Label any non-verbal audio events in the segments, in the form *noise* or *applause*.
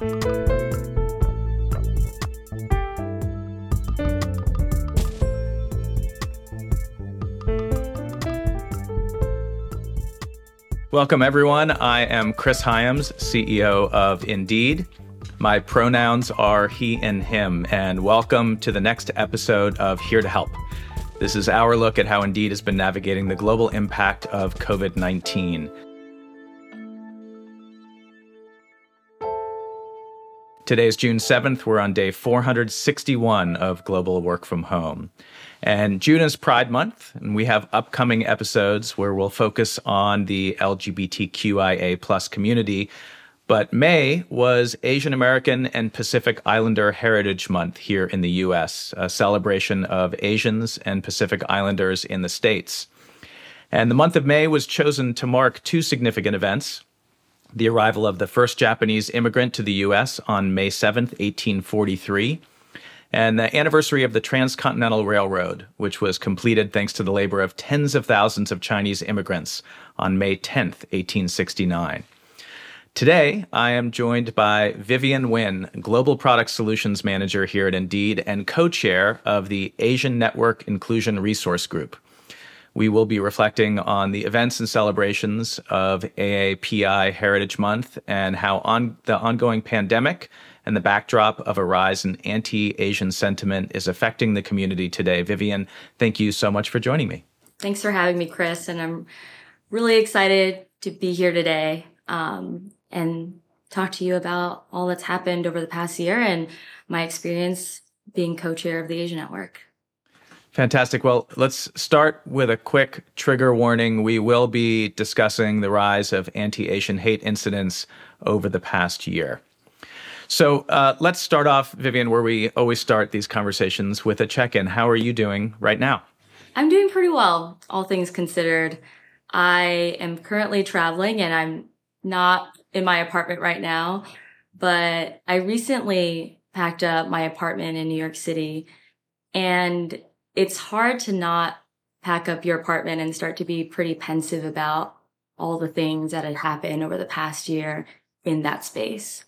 Welcome, everyone. I am Chris Hyams, CEO of Indeed. My pronouns are he and him, and welcome to the next episode of Here to Help. This is our look at how Indeed has been navigating the global impact of COVID 19. Today is June 7th. We're on day 461 of Global Work from Home. And June is Pride Month, and we have upcoming episodes where we'll focus on the LGBTQIA plus community but May was Asian American and Pacific Islander Heritage Month here in the US, a celebration of Asians and Pacific Islanders in the States. And the month of May was chosen to mark two significant events the arrival of the first Japanese immigrant to the US on May 7, 1843, and the anniversary of the Transcontinental Railroad, which was completed thanks to the labor of tens of thousands of Chinese immigrants on May 10, 1869. Today, I am joined by Vivian Nguyen, Global Product Solutions Manager here at Indeed and co chair of the Asian Network Inclusion Resource Group. We will be reflecting on the events and celebrations of AAPI Heritage Month and how on the ongoing pandemic and the backdrop of a rise in anti Asian sentiment is affecting the community today. Vivian, thank you so much for joining me. Thanks for having me, Chris. And I'm really excited to be here today. Um, and talk to you about all that's happened over the past year and my experience being co-chair of the Asian Network. Fantastic. Well, let's start with a quick trigger warning. We will be discussing the rise of anti Asian hate incidents over the past year. So uh, let's start off, Vivian, where we always start these conversations with a check in. How are you doing right now? I'm doing pretty well, all things considered. I am currently traveling and I'm not in my apartment right now, but I recently packed up my apartment in New York City and it's hard to not pack up your apartment and start to be pretty pensive about all the things that had happened over the past year in that space.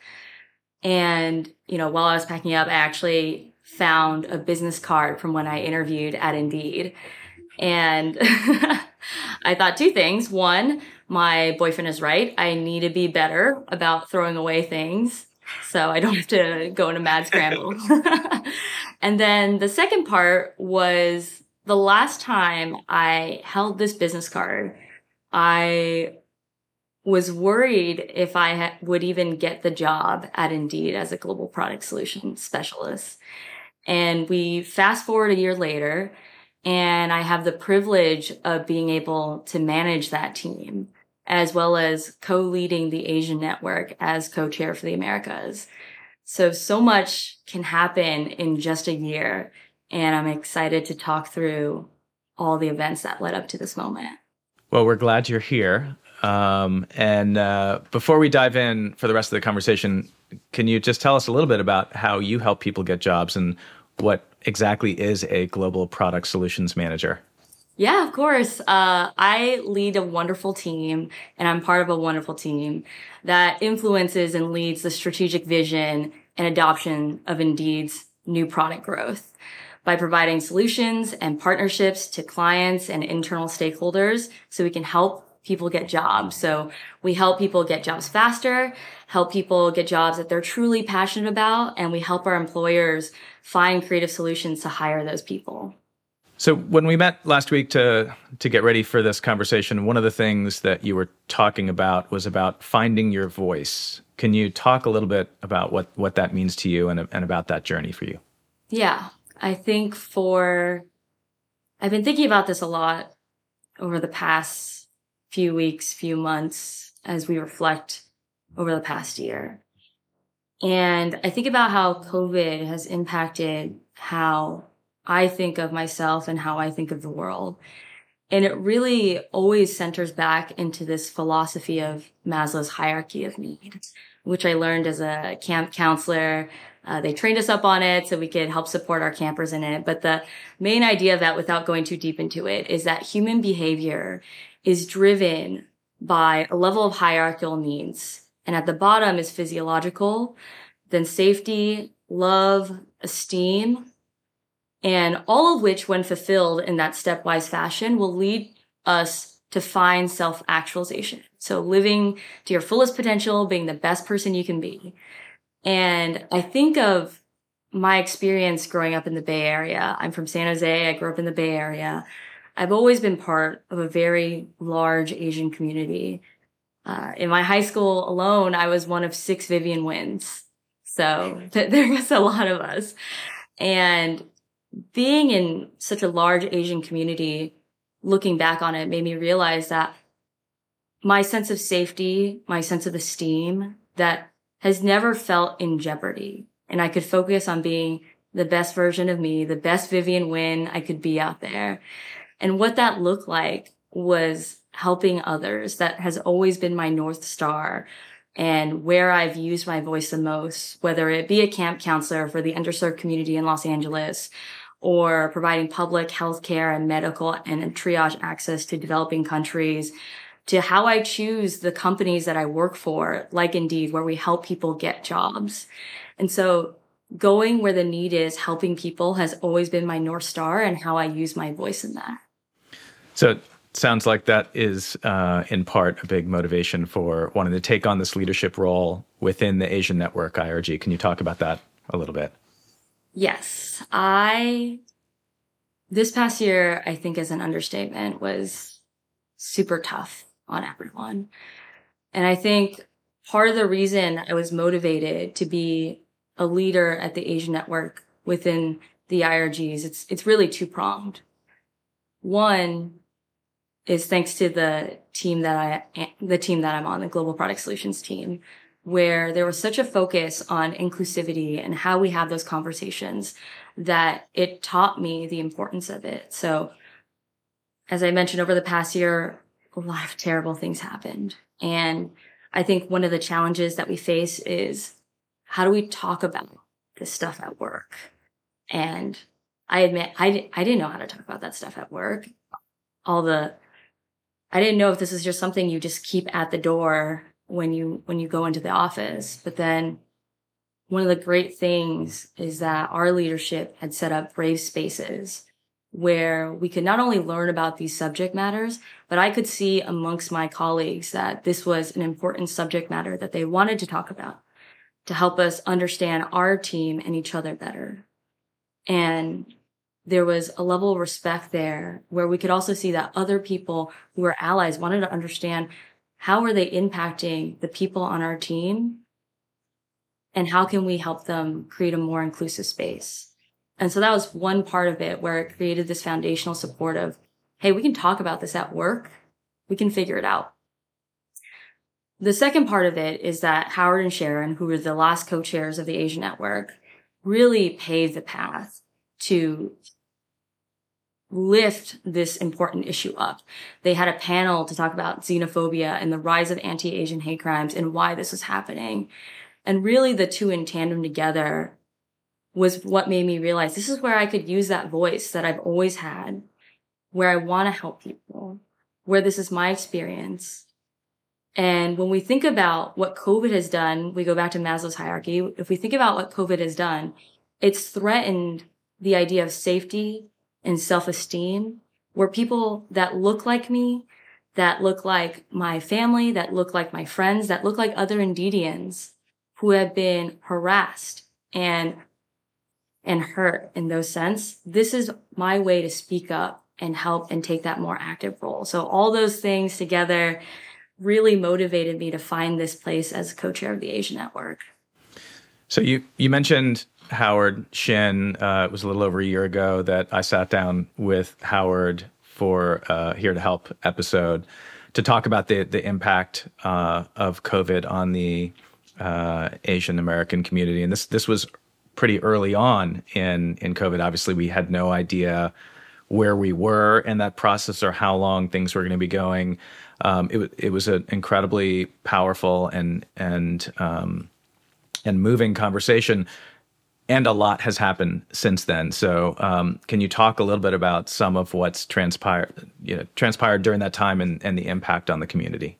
And, you know, while I was packing up, I actually found a business card from when I interviewed at Indeed. And *laughs* I thought two things. One, my boyfriend is right. I need to be better about throwing away things so I don't *laughs* have to go in a mad scramble. *laughs* and then the second part was the last time I held this business card, I was worried if I ha- would even get the job at Indeed as a global product solution specialist. And we fast forward a year later, and I have the privilege of being able to manage that team as well as co-leading the Asian network as co-chair for the Americas. So, so much can happen in just a year. And I'm excited to talk through all the events that led up to this moment. Well, we're glad you're here. Um, and uh, before we dive in for the rest of the conversation, can you just tell us a little bit about how you help people get jobs and what exactly is a global product solutions manager? Yeah, of course. Uh, I lead a wonderful team and I'm part of a wonderful team that influences and leads the strategic vision and adoption of Indeed's new product growth by providing solutions and partnerships to clients and internal stakeholders so we can help people get jobs. So we help people get jobs faster, help people get jobs that they're truly passionate about, and we help our employers find creative solutions to hire those people. So when we met last week to to get ready for this conversation, one of the things that you were talking about was about finding your voice. Can you talk a little bit about what what that means to you and and about that journey for you? Yeah, I think for I've been thinking about this a lot over the past few weeks, few months as we reflect over the past year. And I think about how COVID has impacted how I think of myself and how I think of the world. And it really always centers back into this philosophy of Maslow's hierarchy of need, which I learned as a camp counselor. Uh, they trained us up on it so we could help support our campers in it. But the main idea of that, without going too deep into it, is that human behavior is driven by a level of hierarchical needs And at the bottom is physiological, then safety, love, esteem, and all of which, when fulfilled in that stepwise fashion, will lead us to find self actualization. So living to your fullest potential, being the best person you can be. And I think of my experience growing up in the Bay Area. I'm from San Jose. I grew up in the Bay Area. I've always been part of a very large Asian community. Uh, in my high school alone, I was one of six Vivian Nguyens. So th- *laughs* there was a lot of us. And being in such a large Asian community, looking back on it made me realize that my sense of safety, my sense of esteem that has never felt in jeopardy. And I could focus on being the best version of me, the best Vivian Nguyen I could be out there. And what that looked like was helping others. That has always been my North Star and where I've used my voice the most, whether it be a camp counselor for the underserved community in Los Angeles or providing public health care and medical and triage access to developing countries to how I choose the companies that I work for, like Indeed, where we help people get jobs. And so going where the need is, helping people has always been my North Star and how I use my voice in that. So sounds like that is uh, in part a big motivation for wanting to take on this leadership role within the Asian Network IRG. Can you talk about that a little bit? Yes, I, this past year, I think as an understatement was super tough on everyone. And I think part of the reason I was motivated to be a leader at the Asian network within the IRGs, it's, it's really two pronged. One is thanks to the team that I, the team that I'm on, the global product solutions team where there was such a focus on inclusivity and how we have those conversations that it taught me the importance of it. So as I mentioned over the past year, a lot of terrible things happened. And I think one of the challenges that we face is how do we talk about this stuff at work? And I admit I, I didn't know how to talk about that stuff at work. All the, I didn't know if this is just something you just keep at the door when you when you go into the office. But then one of the great things is that our leadership had set up brave spaces where we could not only learn about these subject matters, but I could see amongst my colleagues that this was an important subject matter that they wanted to talk about to help us understand our team and each other better. And there was a level of respect there where we could also see that other people who were allies wanted to understand how are they impacting the people on our team? And how can we help them create a more inclusive space? And so that was one part of it where it created this foundational support of, Hey, we can talk about this at work. We can figure it out. The second part of it is that Howard and Sharon, who were the last co-chairs of the Asian Network, really paved the path to lift this important issue up. They had a panel to talk about xenophobia and the rise of anti-Asian hate crimes and why this was happening. And really the two in tandem together was what made me realize this is where I could use that voice that I've always had, where I want to help people, where this is my experience. And when we think about what COVID has done, we go back to Maslow's hierarchy. If we think about what COVID has done, it's threatened the idea of safety, and self-esteem were people that look like me, that look like my family, that look like my friends, that look like other Indeedians who have been harassed and and hurt in those sense. This is my way to speak up and help and take that more active role. So all those things together really motivated me to find this place as co-chair of the Asian Network. So you you mentioned Howard Shin. Uh, it was a little over a year ago that I sat down with Howard for uh, Here to Help episode to talk about the the impact uh, of COVID on the uh, Asian American community, and this this was pretty early on in in COVID. Obviously, we had no idea where we were in that process or how long things were going to be going. Um, it, it was an incredibly powerful and and um, and moving conversation and a lot has happened since then. So, um, can you talk a little bit about some of what's transpired, you know, transpired during that time and, and the impact on the community?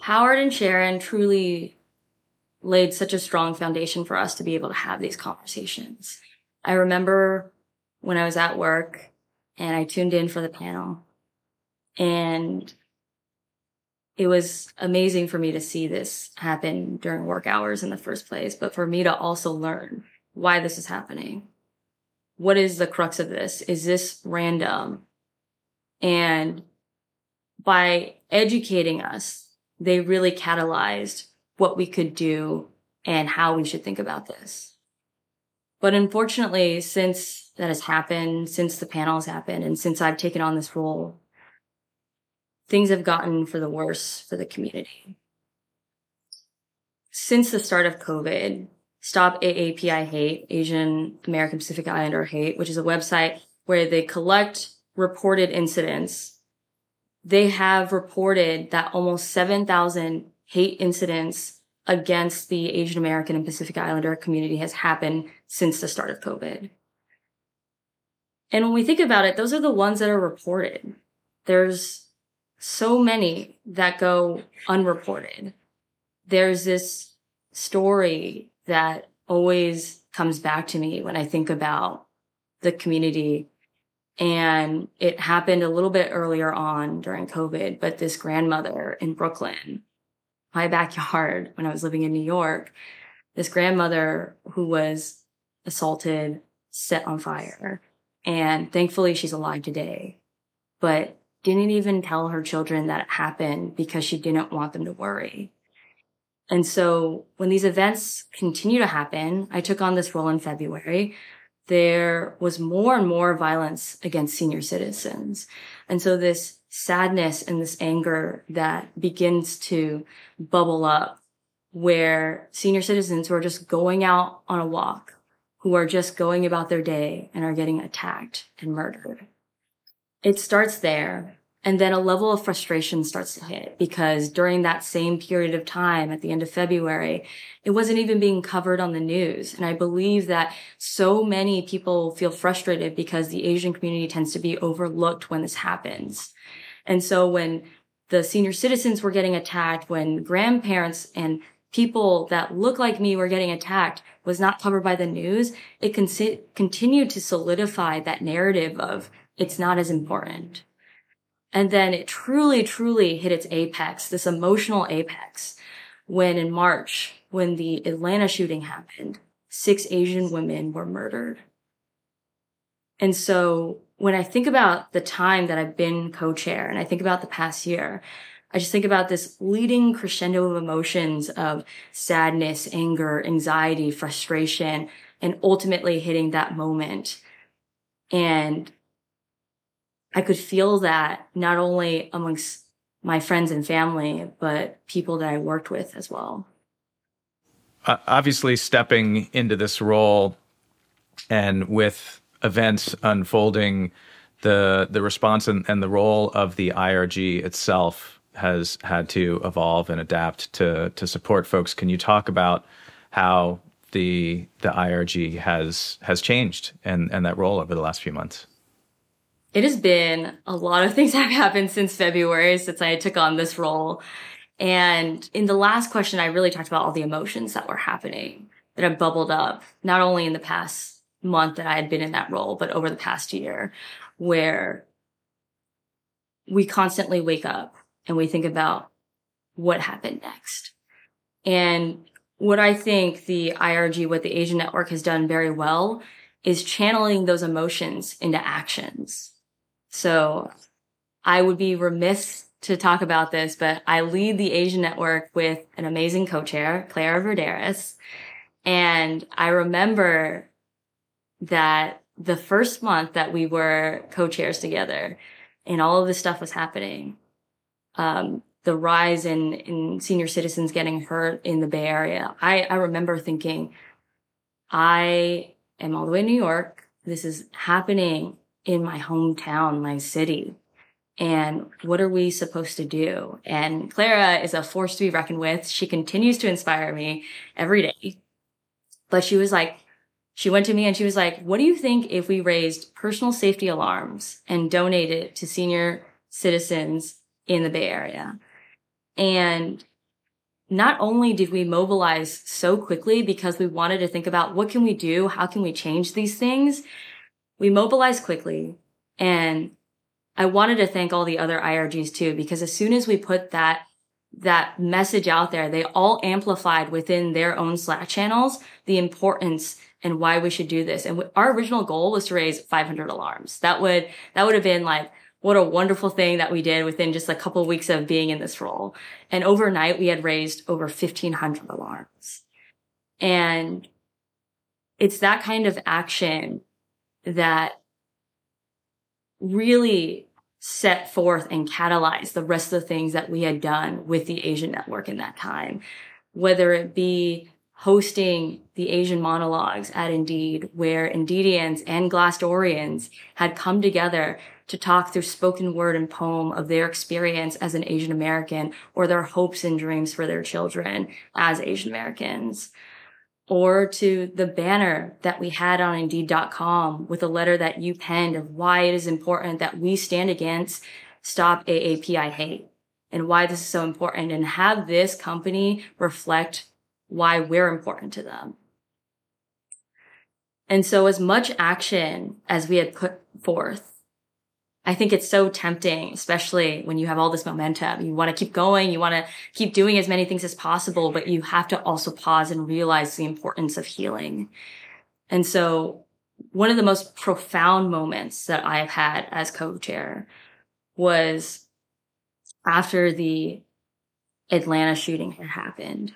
Howard and Sharon truly laid such a strong foundation for us to be able to have these conversations. I remember when I was at work and I tuned in for the panel and it was amazing for me to see this happen during work hours in the first place, but for me to also learn why this is happening. What is the crux of this? Is this random? And by educating us, they really catalyzed what we could do and how we should think about this. But unfortunately, since that has happened, since the panel has happened, and since I've taken on this role, things have gotten for the worse for the community. Since the start of COVID, Stop AAPI Hate, Asian American Pacific Islander Hate, which is a website where they collect reported incidents. They have reported that almost 7,000 hate incidents against the Asian American and Pacific Islander community has happened since the start of COVID. And when we think about it, those are the ones that are reported. There's so many that go unreported. There's this story that always comes back to me when I think about the community. And it happened a little bit earlier on during COVID, but this grandmother in Brooklyn, my backyard when I was living in New York, this grandmother who was assaulted, set on fire. And thankfully she's alive today, but didn't even tell her children that it happened because she didn't want them to worry. And so when these events continue to happen, I took on this role in February. There was more and more violence against senior citizens. And so this sadness and this anger that begins to bubble up where senior citizens who are just going out on a walk, who are just going about their day and are getting attacked and murdered. It starts there and then a level of frustration starts to hit because during that same period of time at the end of February, it wasn't even being covered on the news. And I believe that so many people feel frustrated because the Asian community tends to be overlooked when this happens. And so when the senior citizens were getting attacked, when grandparents and people that look like me were getting attacked was not covered by the news, it con- continued to solidify that narrative of it's not as important. And then it truly, truly hit its apex, this emotional apex, when in March, when the Atlanta shooting happened, six Asian women were murdered. And so when I think about the time that I've been co-chair and I think about the past year, I just think about this leading crescendo of emotions of sadness, anger, anxiety, frustration, and ultimately hitting that moment. And I could feel that not only amongst my friends and family, but people that I worked with as well. Uh, obviously, stepping into this role and with events unfolding, the the response and, and the role of the IRG itself has had to evolve and adapt to to support folks. Can you talk about how the the IRG has has changed and and that role over the last few months? It has been a lot of *laughs* things have happened since February, since I took on this role. And in the last question, I really talked about all the emotions that were happening that have bubbled up, not only in the past month that I had been in that role, but over the past year, where we constantly wake up and we think about what happened next. And what I think the IRG, what the Asian Network has done very well is channeling those emotions into actions. So I would be remiss to talk about this, but I lead the Asian network with an amazing co-chair, Clara Verderes. And I remember that the first month that we were co-chairs together and all of this stuff was happening, um, the rise in, in senior citizens getting hurt in the Bay Area, I, I remember thinking, I am all the way in New York. This is happening in my hometown, my city. And what are we supposed to do? And Clara is a force to be reckoned with. She continues to inspire me every day. But she was like, she went to me and she was like, what do you think if we raised personal safety alarms and donated to senior citizens in the Bay Area? And not only did we mobilize so quickly because we wanted to think about what can we do? How can we change these things? We mobilized quickly and I wanted to thank all the other IRGs too, because as soon as we put that, that message out there, they all amplified within their own Slack channels the importance and why we should do this. And our original goal was to raise 500 alarms. That would, that would have been like, what a wonderful thing that we did within just a couple of weeks of being in this role. And overnight we had raised over 1500 alarms. And it's that kind of action that really set forth and catalyzed the rest of the things that we had done with the Asian network in that time, whether it be hosting the Asian monologues at Indeed, where Indeedians and Glassdoorians had come together to talk through spoken word and poem of their experience as an Asian American or their hopes and dreams for their children as Asian Americans. Or to the banner that we had on Indeed.com with a letter that you penned of why it is important that we stand against Stop AAPI Hate and why this is so important and have this company reflect why we're important to them. And so as much action as we had put forth, I think it's so tempting, especially when you have all this momentum. You want to keep going. You want to keep doing as many things as possible, but you have to also pause and realize the importance of healing. And so one of the most profound moments that I have had as co-chair was after the Atlanta shooting had happened.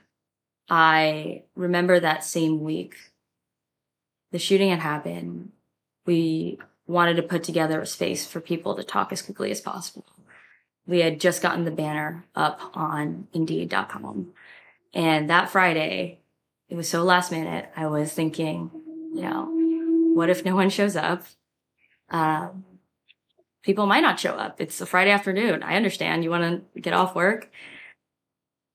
I remember that same week, the shooting had happened. We wanted to put together a space for people to talk as quickly as possible. We had just gotten the banner up on indeed.com. And that Friday, it was so last minute. I was thinking, you know, what if no one shows up? Um, people might not show up. It's a Friday afternoon. I understand you want to get off work.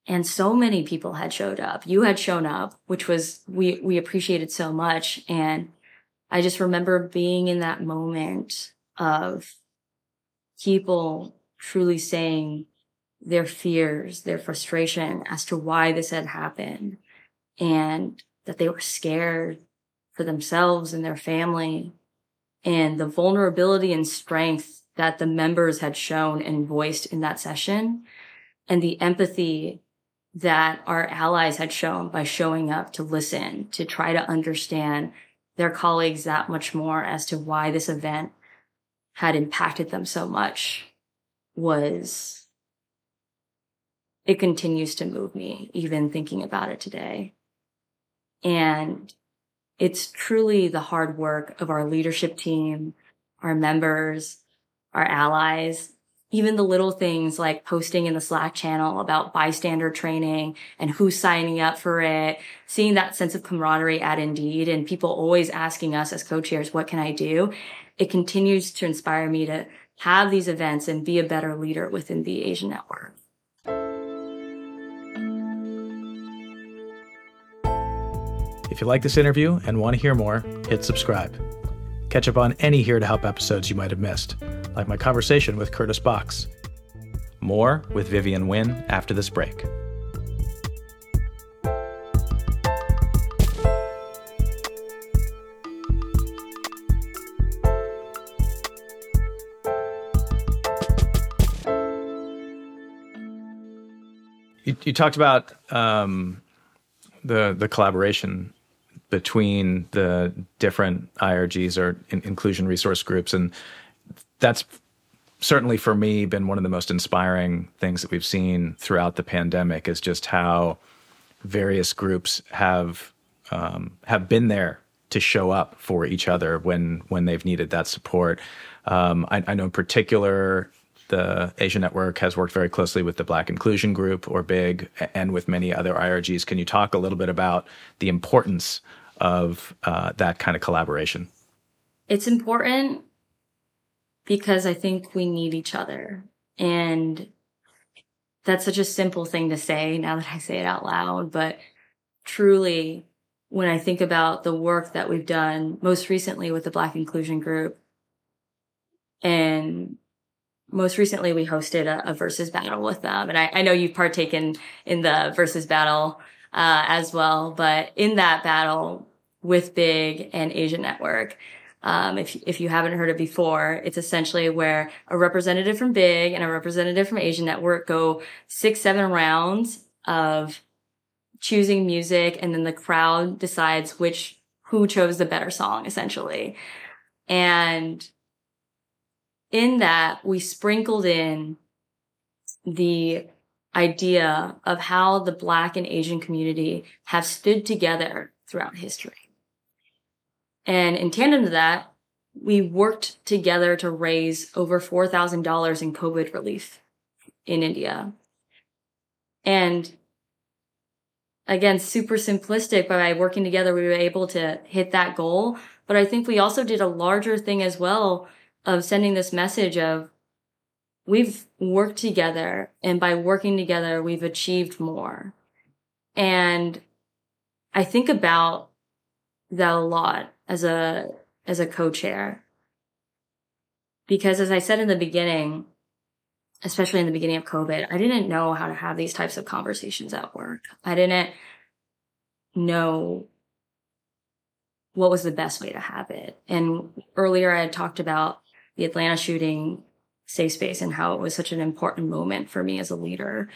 And so many people had showed up. You had shown up, which was, we, we appreciated so much. And I just remember being in that moment of people truly saying their fears, their frustration as to why this had happened and that they were scared for themselves and their family and the vulnerability and strength that the members had shown and voiced in that session and the empathy that our allies had shown by showing up to listen, to try to understand their colleagues that much more as to why this event had impacted them so much was it continues to move me even thinking about it today. And it's truly the hard work of our leadership team, our members, our allies, even the little things like posting in the Slack channel about bystander training and who's signing up for it, seeing that sense of camaraderie at Indeed and people always asking us as co-chairs, what can I do? It continues to inspire me to have these events and be a better leader within the Asian network. If you like this interview and want to hear more, hit subscribe. Catch up on any Here to Help episodes you might have missed like my conversation with Curtis Box. More with Vivian Nguyen after this break. You, you talked about um, the the collaboration between the different IRGs or in, inclusion resource groups, and that's certainly for me been one of the most inspiring things that we've seen throughout the pandemic is just how various groups have um, have been there to show up for each other when when they've needed that support. Um, I, I, know in particular the Asia Network has worked very closely with the Black Inclusion Group or BIG and with many other IRGs. Can you talk a little bit about the importance of uh, that kind of collaboration? It's important because I think we need each other. And that's such a simple thing to say now that I say it out loud, but truly, when I think about the work that we've done most recently with the Black Inclusion Group and most recently we hosted a, a versus battle with them. And I, I know you've partaken in the versus battle uh, as well, but in that battle with Big and Asian Network, um, if, if you haven't heard it before, it's essentially where a representative from Big and a representative from Asian Network go six, seven rounds of choosing music and then the crowd decides which, who chose the better song essentially. And in that we sprinkled in the idea of how the black and Asian community have stood together throughout history. And in tandem to that, we worked together to raise over $4,000 in COVID relief in India. And again, super simplistic, but by working together, we were able to hit that goal. But I think we also did a larger thing as well of sending this message of we've worked together and by working together, we've achieved more. And I think about that a lot as a as a co-chair. Because as I said in the beginning, especially in the beginning of COVID, I didn't know how to have these types of conversations at work. I didn't know what was the best way to have it. And earlier I had talked about the Atlanta shooting safe space and how it was such an important moment for me as a leader.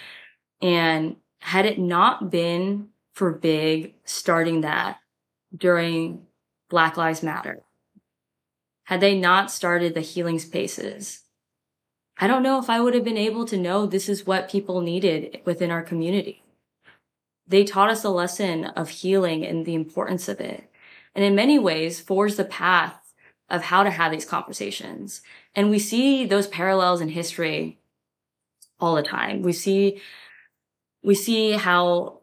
And had it not been for Big starting that during Black Lives Matter, had they not started the healing spaces, I don't know if I would have been able to know this is what people needed within our community. They taught us a lesson of healing and the importance of it. And in many ways forged the path of how to have these conversations. And we see those parallels in history all the time. We see, we see how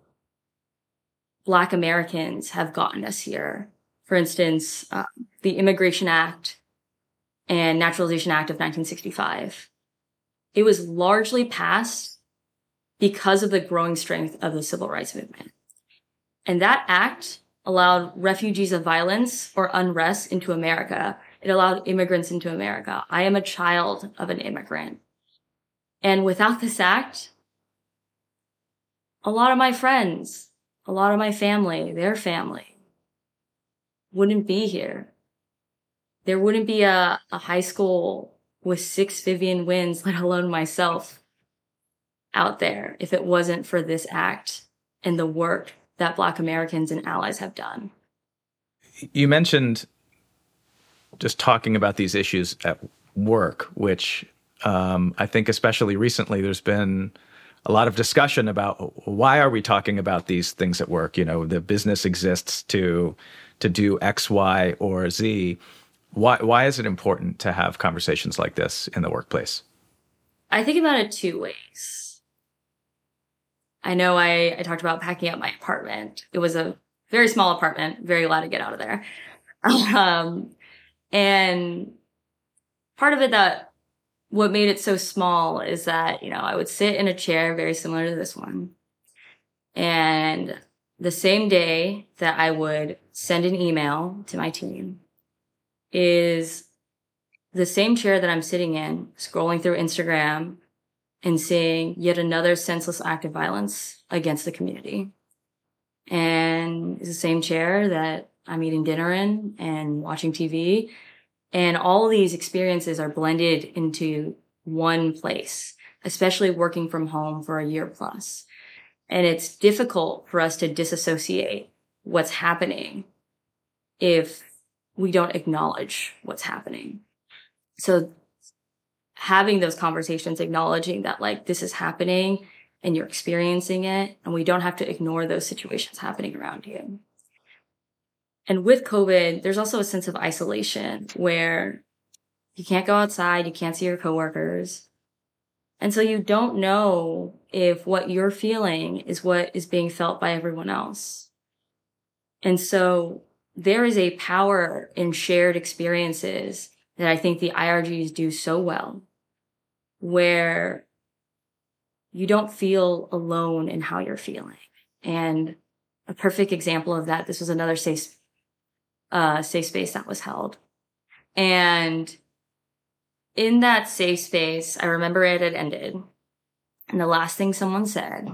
Black Americans have gotten us here. For instance, uh, the Immigration Act and Naturalization Act of 1965. It was largely passed because of the growing strength of the civil rights movement. And that act allowed refugees of violence or unrest into America. It allowed immigrants into America. I am a child of an immigrant. And without this act, a lot of my friends, a lot of my family, their family wouldn't be here. There wouldn't be a, a high school with six Vivian Nguyens, *laughs* let alone myself out there if it wasn't for this act and the work that Black Americans and allies have done. You mentioned just talking about these issues at work, which um, I think, especially recently, there's been a lot of discussion about why are we talking about these things at work? You know, the business exists to to do X, Y, or Z. Why why is it important to have conversations like this in the workplace? I think about it two ways. I know I, I talked about packing up my apartment. It was a very small apartment, very glad to get out of there. *laughs* Um, and part of it that what made it so small is that, you know, I would sit in a chair very similar to this one. And the same day that I would send an email to my team is the same chair that I'm sitting in, scrolling through Instagram, and seeing yet another senseless act of violence against the community. And it's the same chair that I'm eating dinner in and watching TV. And all these experiences are blended into one place, especially working from home for a year plus. And it's difficult for us to disassociate what's happening if we don't acknowledge what's happening. So having those conversations, acknowledging that like this is happening and you're experiencing it, and we don't have to ignore those situations happening around you. And with COVID, there's also a sense of isolation where you can't go outside, you can't see your coworkers. And so you don't know if what you're feeling is what is being felt by everyone else. And so there is a power in shared experiences that I think the IRGs do so well, where you don't feel alone in how you're feeling. And a perfect example of that, this was another safe, uh, safe space that was held. And in that safe space, I remember it had ended. And the last thing someone said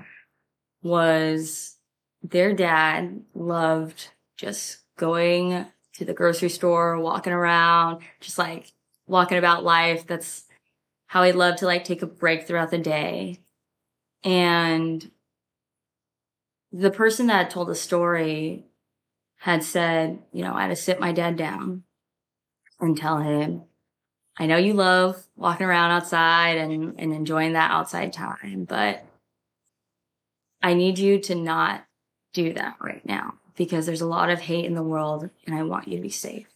was their dad loved just going to the grocery store, walking around, just like walking about life. That's how he loved to like take a break throughout the day. And the person that told the story had said, you know, I had to sit my dad down and tell him, I know you love walking around outside and, and enjoying that outside time, but I need you to not do that right now because there's a lot of hate in the world and I want you to be safe.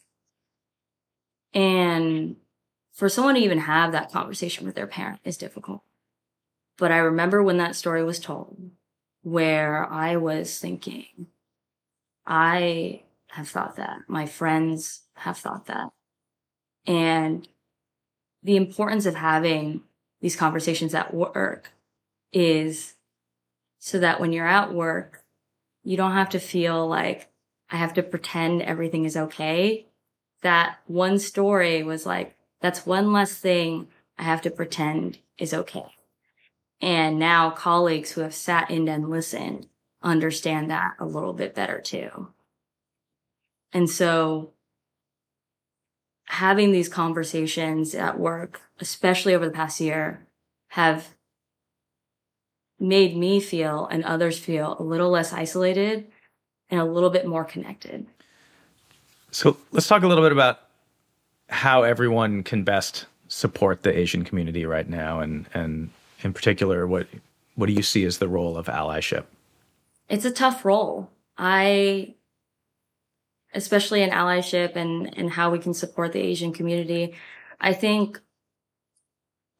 And for someone to even have that conversation with their parent is difficult. But I remember when that story was told where I was thinking, I have thought that. My friends have thought that. And the importance of having these conversations at work is so that when you're at work, you don't have to feel like I have to pretend everything is okay. That one story was like, that's one less thing I have to pretend is okay. And now colleagues who have sat in and listened understand that a little bit better too. And so having these conversations at work, especially over the past year, have made me feel and others feel a little less isolated and a little bit more connected. So let's talk a little bit about how everyone can best support the Asian community right now and and in particular what what do you see as the role of allyship? It's a tough role. I especially in allyship and and how we can support the Asian community. I think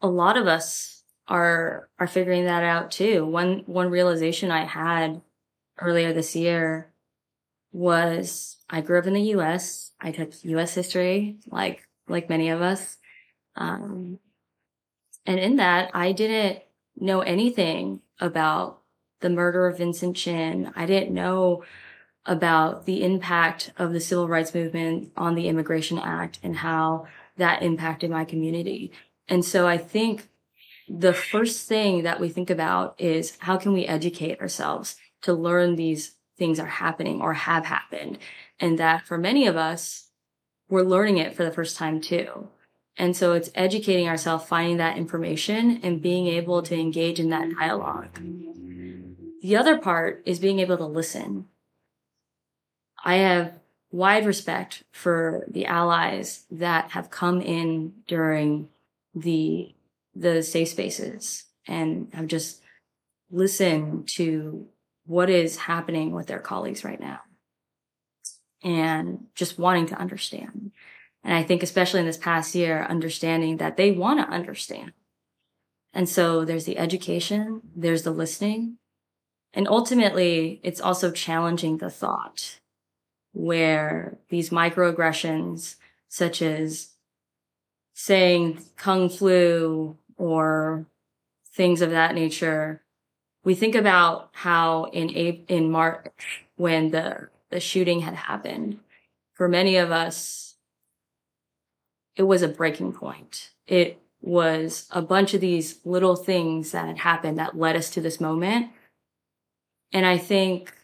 a lot of us are are figuring that out too. One one realization I had earlier this year was I grew up in the U.S. I took U.S. history, like like many of us, um, and in that I didn't know anything about the murder of Vincent Chin. I didn't know about the impact of the civil rights movement on the Immigration Act and how that impacted my community. And so I think the first thing that we think about is how can we educate ourselves to learn these things are happening or have happened. And that for many of us, we're learning it for the first time too. And so it's educating ourselves, finding that information and being able to engage in that dialogue. The other part is being able to listen. I have wide respect for the allies that have come in during the the safe spaces and have just listened to what is happening with their colleagues right now and just wanting to understand. And I think especially in this past year, understanding that they want to understand. And so there's the education, there's the listening, and ultimately it's also challenging the thought where these microaggressions such as saying kung flu or things of that nature. We think about how in in March when the the shooting had happened, for many of us, it was a breaking point. It was a bunch of these little things that had happened that led us to this moment. And I think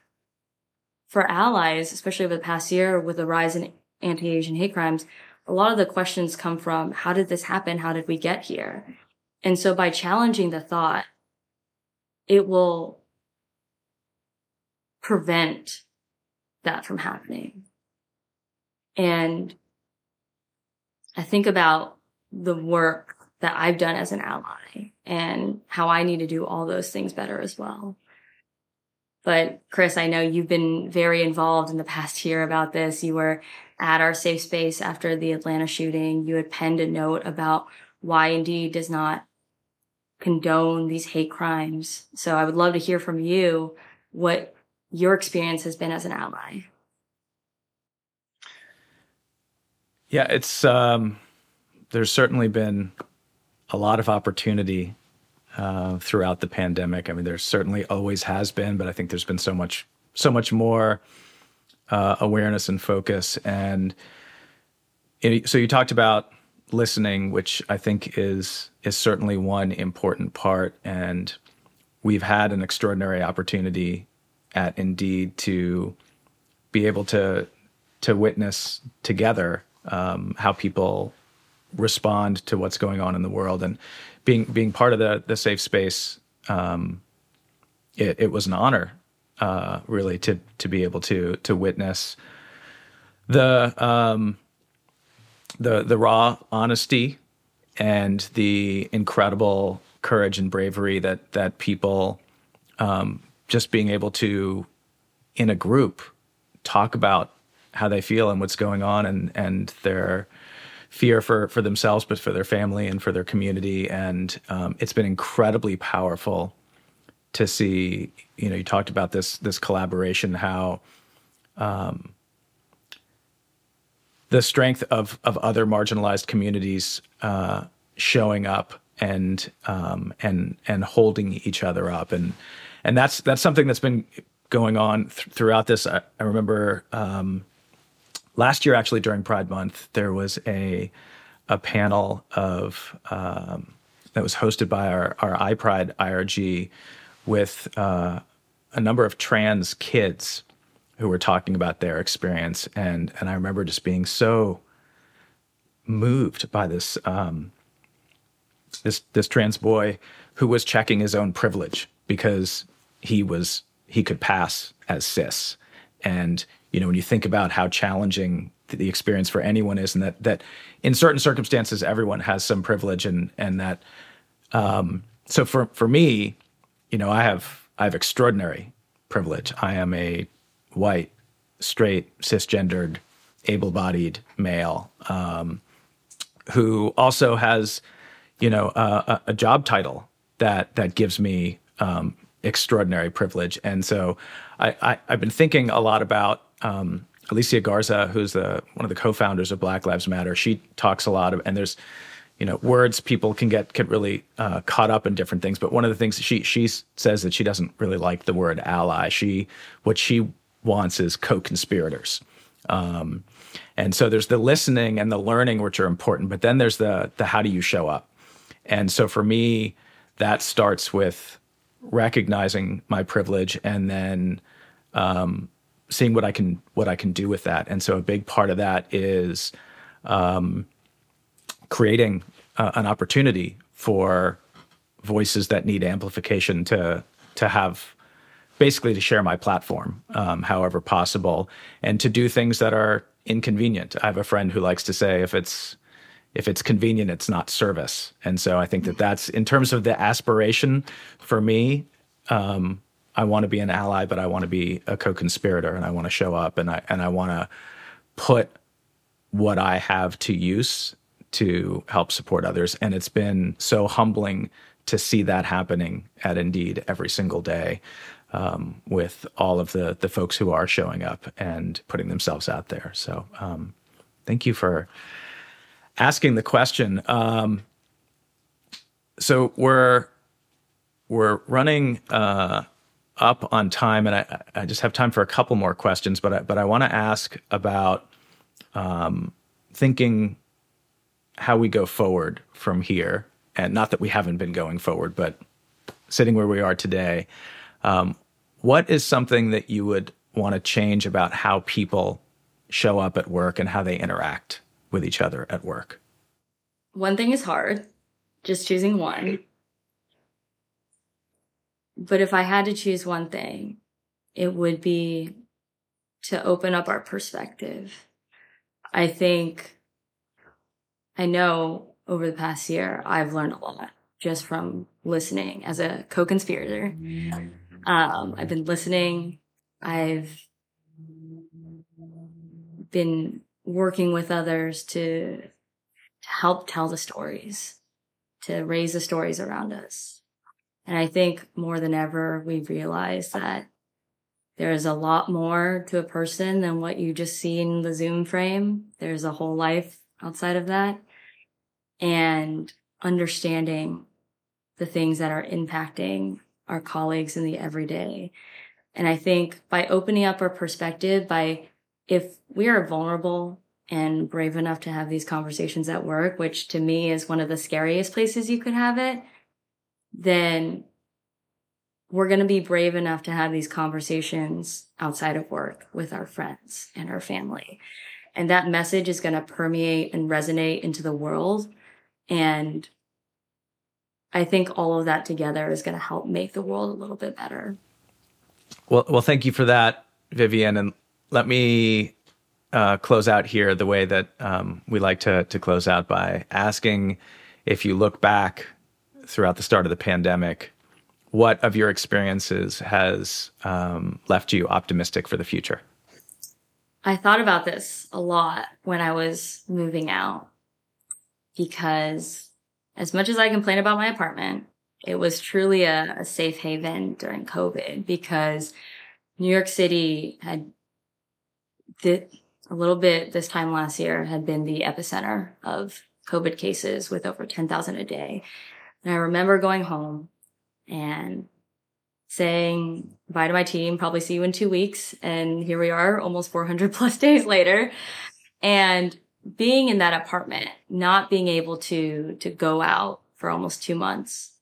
for allies, especially over the past year with the rise in anti-Asian hate crimes, a lot of the questions come from how did this happen? How did we get here? And so by challenging the thought, it will prevent that from happening. And I think about the work that I've done as an ally and how I need to do all those things better as well. But Chris, I know you've been very involved in the past year about this. You were at our safe space after the Atlanta shooting. You had penned a note about why Indeed does not condone these hate crimes. So I would love to hear from you what your experience has been as an ally. Yeah, it's um, there's certainly been a lot of opportunity uh, throughout the pandemic. I mean, there certainly always has been, but I think there's been so much, so much more uh, awareness and focus. And so you talked about listening, which I think is is certainly one important part. And we've had an extraordinary opportunity at Indeed to be able to to witness together um, how people respond to what's going on in the world and being being part of the the safe space. Um, it, it, was an honor, uh, really, to to be able to to witness the um, the the raw honesty and the incredible courage and bravery that that people um, just being able to in a group talk about how they feel and what's going on and and their fear for for themselves but for their family and for their community. And um, it's been incredibly powerful to see you know you talked about this this collaboration how um, the strength of of other marginalized communities uh, showing up and um, and and holding each other up and and that's that's something that's been going on th- throughout this. I, I remember um, last year actually during Pride Month there was a a panel of um, that was hosted by our our iPride IRG with uh, a number of trans kids who were talking about their experience, and and I remember just being so moved by this um, this this trans boy who was checking his own privilege because he was he could pass as cis, and you know when you think about how challenging the experience for anyone is, and that that in certain circumstances everyone has some privilege, and and that um, so for for me, you know I have I have extraordinary privilege. I am a white, straight, cisgendered, able-bodied male um, who also has, you know, a, a, job title that that gives me um, extraordinary privilege. And so I, have been thinking a lot about um, Alicia Garza, who's the one of the co-founders of Black Lives Matter. She talks a lot of, and there's you know words people can get get really uh, caught up in different things but one of the things she she says that she doesn't really like the word ally she what she wants is co-conspirators. Um, and so there's the listening and the learning, which are important, but then there's the the how do you show up. And so for me, that starts with recognizing my privilege and then um, seeing what I can what I can do with that. And so a big part of that is um, creating uh, an opportunity for voices that need amplification to to have basically to share my platform um, however possible and to do things that are inconvenient. I have a friend who likes to say if it's if it's convenient, it's not service. And so I think that that's in terms of the aspiration for me. Um, I want to be an ally, but I want to be a co-conspirator, and I want to show up, and I and I want to put what I have to use to help support others. And it's been so humbling to see that happening at Indeed every single day um, with all of the the folks who are showing up and putting themselves out there. So um, thank you for asking the question. Um, so we're we're running uh, up on time, and I, I, just have time for a couple more questions. But I, but I want to ask about um, thinking how we go forward from here, and not that we haven't been going forward, but sitting where we are today. Um, what is something that you would want to change about how people show up at work and how they interact with each other at work? One thing is hard, just choosing one. But if I had to choose one thing, it would be to open up our perspective. I think, I know over the past year, I've learned a lot just from listening as a co conspirator. Um, I've been listening. I've been working with others to, help tell the stories, to raise the stories around us. And I think more than ever, we realize that there's a lot more to a person than what you just see in the Zoom frame. There's a whole life outside of that. And understanding the things that are impacting our colleagues in the everyday. And I think by opening up our perspective, by if we are vulnerable and brave enough to have these conversations at work, which to me is one of the scariest places you could have it, then we're going to be brave enough to have these conversations outside of work with our friends and our family. And that message is going to permeate and resonate into the world. And I think all of that together is going to help make the world a little bit better. Well, well, thank you for that, Vivian. And let me uh, close out here the way that um, we like to to close out by asking if you look back throughout the start of the pandemic, what of your experiences has um, left you optimistic for the future? I thought about this a lot when I was moving out because as much as I complain about my apartment, it was truly a, a safe haven during COVID because New York City had a little bit this time last year had been the epicenter of COVID cases with over 10,000 a day. And I remember going home and saying bye to my team, probably see you in two weeks. And here we are almost 400 *laughs* plus days later. And being in that apartment, not being able to, to go out for almost two months.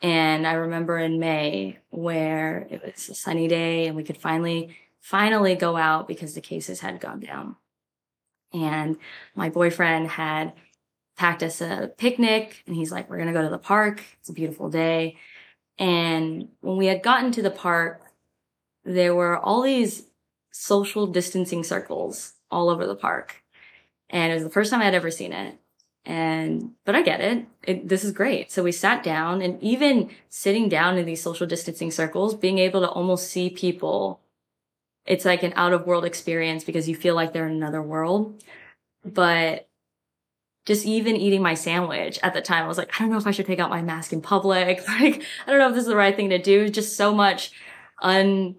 And I remember in May where it was a sunny day and we could finally, finally go out because the cases had gone down. And my boyfriend had packed us a picnic and he's like, we're going to go to the park. It's a beautiful day. And when we had gotten to the park, there were all these social distancing circles all over the park. And it was the first time I had ever seen it. And, but I get it. it. This is great. So we sat down and even sitting down in these social distancing circles, being able to almost see people, it's like an out of world experience because you feel like they're in another world. But just even eating my sandwich at the time, I was like, I don't know if I should take out my mask in public. *laughs* Like, I don't know if this is the right thing to do. Just so much un,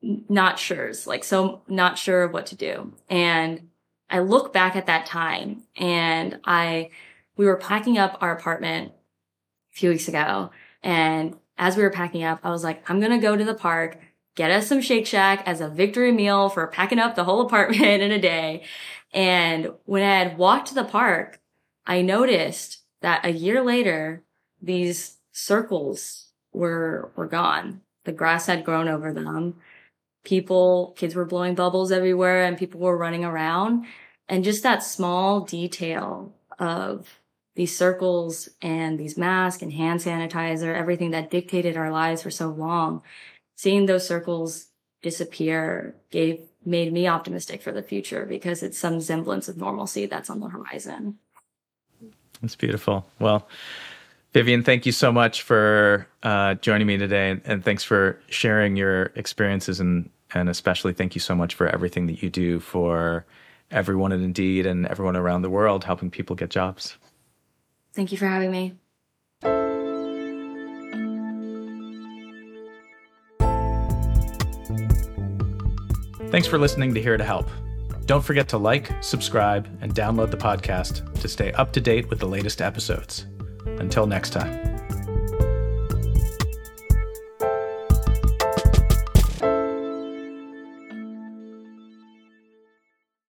not sure's, like so not sure of what to do. And I look back at that time and I, we were packing up our apartment a few weeks ago. And as we were packing up, I was like, I'm going to go to the park, get us some Shake Shack as a victory meal for packing up the whole *laughs* apartment in a day. And when I had walked to the park, I noticed that a year later, these circles were, were gone. The grass had grown over them. People, kids were blowing bubbles everywhere and people were running around. And just that small detail of these circles and these masks and hand sanitizer, everything that dictated our lives for so long, seeing those circles disappear gave made me optimistic for the future because it's some semblance of normalcy that's on the horizon. That's beautiful. Well, Vivian, thank you so much for uh, joining me today, and thanks for sharing your experiences, and and especially thank you so much for everything that you do for everyone at Indeed and everyone around the world, helping people get jobs. Thank you for having me. Thanks for listening to Here to Help. Don't forget to like, subscribe, and download the podcast to stay up to date with the latest episodes. Until next time.